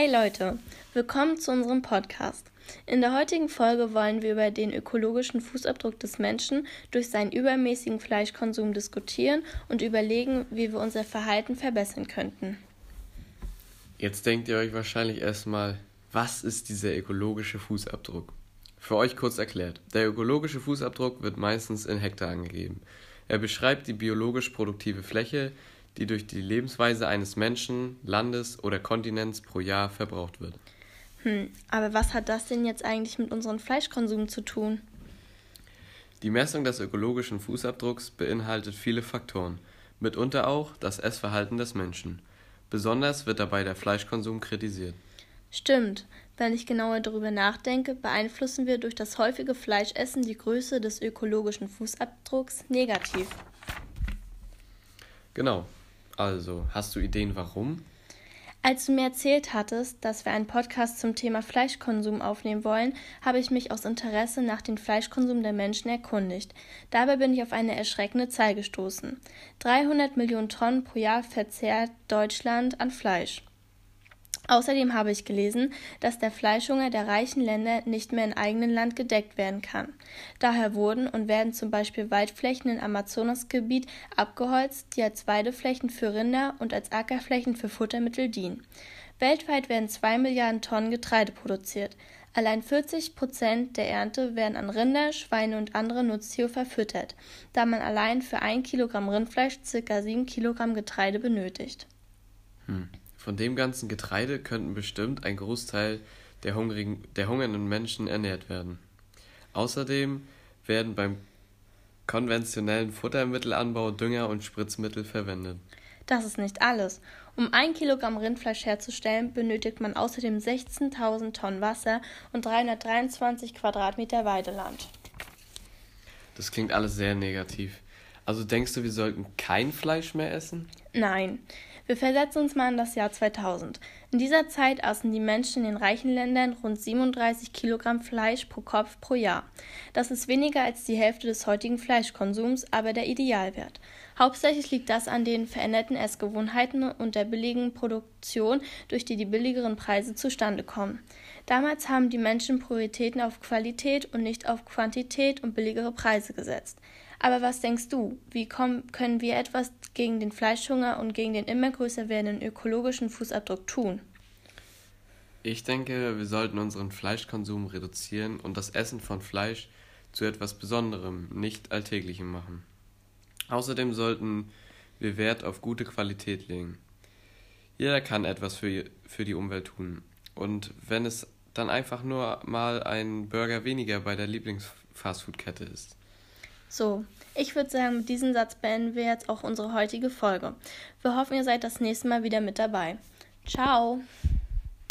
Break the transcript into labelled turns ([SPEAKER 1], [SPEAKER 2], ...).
[SPEAKER 1] Hey Leute, willkommen zu unserem Podcast. In der heutigen Folge wollen wir über den ökologischen Fußabdruck des Menschen durch seinen übermäßigen Fleischkonsum diskutieren und überlegen, wie wir unser Verhalten verbessern könnten.
[SPEAKER 2] Jetzt denkt ihr euch wahrscheinlich erstmal, was ist dieser ökologische Fußabdruck? Für euch kurz erklärt. Der ökologische Fußabdruck wird meistens in Hektar angegeben. Er beschreibt die biologisch produktive Fläche, die durch die Lebensweise eines Menschen, Landes oder Kontinents pro Jahr verbraucht wird.
[SPEAKER 1] Hm, aber was hat das denn jetzt eigentlich mit unserem Fleischkonsum zu tun?
[SPEAKER 2] Die Messung des ökologischen Fußabdrucks beinhaltet viele Faktoren, mitunter auch das Essverhalten des Menschen. Besonders wird dabei der Fleischkonsum kritisiert.
[SPEAKER 1] Stimmt, wenn ich genauer darüber nachdenke, beeinflussen wir durch das häufige Fleischessen die Größe des ökologischen Fußabdrucks negativ.
[SPEAKER 2] Genau. Also, hast du Ideen warum?
[SPEAKER 1] Als du mir erzählt hattest, dass wir einen Podcast zum Thema Fleischkonsum aufnehmen wollen, habe ich mich aus Interesse nach dem Fleischkonsum der Menschen erkundigt. Dabei bin ich auf eine erschreckende Zahl gestoßen. 300 Millionen Tonnen pro Jahr verzehrt Deutschland an Fleisch. Außerdem habe ich gelesen, dass der Fleischhunger der reichen Länder nicht mehr im eigenen Land gedeckt werden kann. Daher wurden und werden zum Beispiel Waldflächen im Amazonasgebiet abgeholzt, die als Weideflächen für Rinder und als Ackerflächen für Futtermittel dienen. Weltweit werden zwei Milliarden Tonnen Getreide produziert. Allein 40 Prozent der Ernte werden an Rinder, Schweine und andere Nutztiere verfüttert, da man allein für ein Kilogramm Rindfleisch ca. sieben Kilogramm Getreide benötigt.
[SPEAKER 2] Hm. Von dem ganzen Getreide könnten bestimmt ein Großteil der, hungrigen, der hungernden Menschen ernährt werden. Außerdem werden beim konventionellen Futtermittelanbau Dünger und Spritzmittel verwendet.
[SPEAKER 1] Das ist nicht alles. Um ein Kilogramm Rindfleisch herzustellen, benötigt man außerdem 16.000 Tonnen Wasser und 323 Quadratmeter Weideland.
[SPEAKER 2] Das klingt alles sehr negativ. Also denkst du, wir sollten kein Fleisch mehr essen?
[SPEAKER 1] Nein. Wir versetzen uns mal in das Jahr 2000. In dieser Zeit aßen die Menschen in den reichen Ländern rund 37 Kilogramm Fleisch pro Kopf pro Jahr. Das ist weniger als die Hälfte des heutigen Fleischkonsums, aber der Idealwert. Hauptsächlich liegt das an den veränderten Essgewohnheiten und der billigen Produktion, durch die die billigeren Preise zustande kommen. Damals haben die Menschen Prioritäten auf Qualität und nicht auf Quantität und billigere Preise gesetzt. Aber was denkst du? Wie können wir etwas gegen den Fleischhunger und gegen den immer größer werdenden ökologischen Fußabdruck tun?
[SPEAKER 2] Ich denke, wir sollten unseren Fleischkonsum reduzieren und das Essen von Fleisch zu etwas Besonderem, nicht Alltäglichem machen. Außerdem sollten wir Wert auf gute Qualität legen. Jeder kann etwas für, für die Umwelt tun. Und wenn es dann einfach nur mal ein Burger weniger bei der Lieblingsfastfood-Kette ist.
[SPEAKER 1] So, ich würde sagen, mit diesem Satz beenden wir jetzt auch unsere heutige Folge. Wir hoffen, ihr seid das nächste Mal wieder mit dabei. Ciao!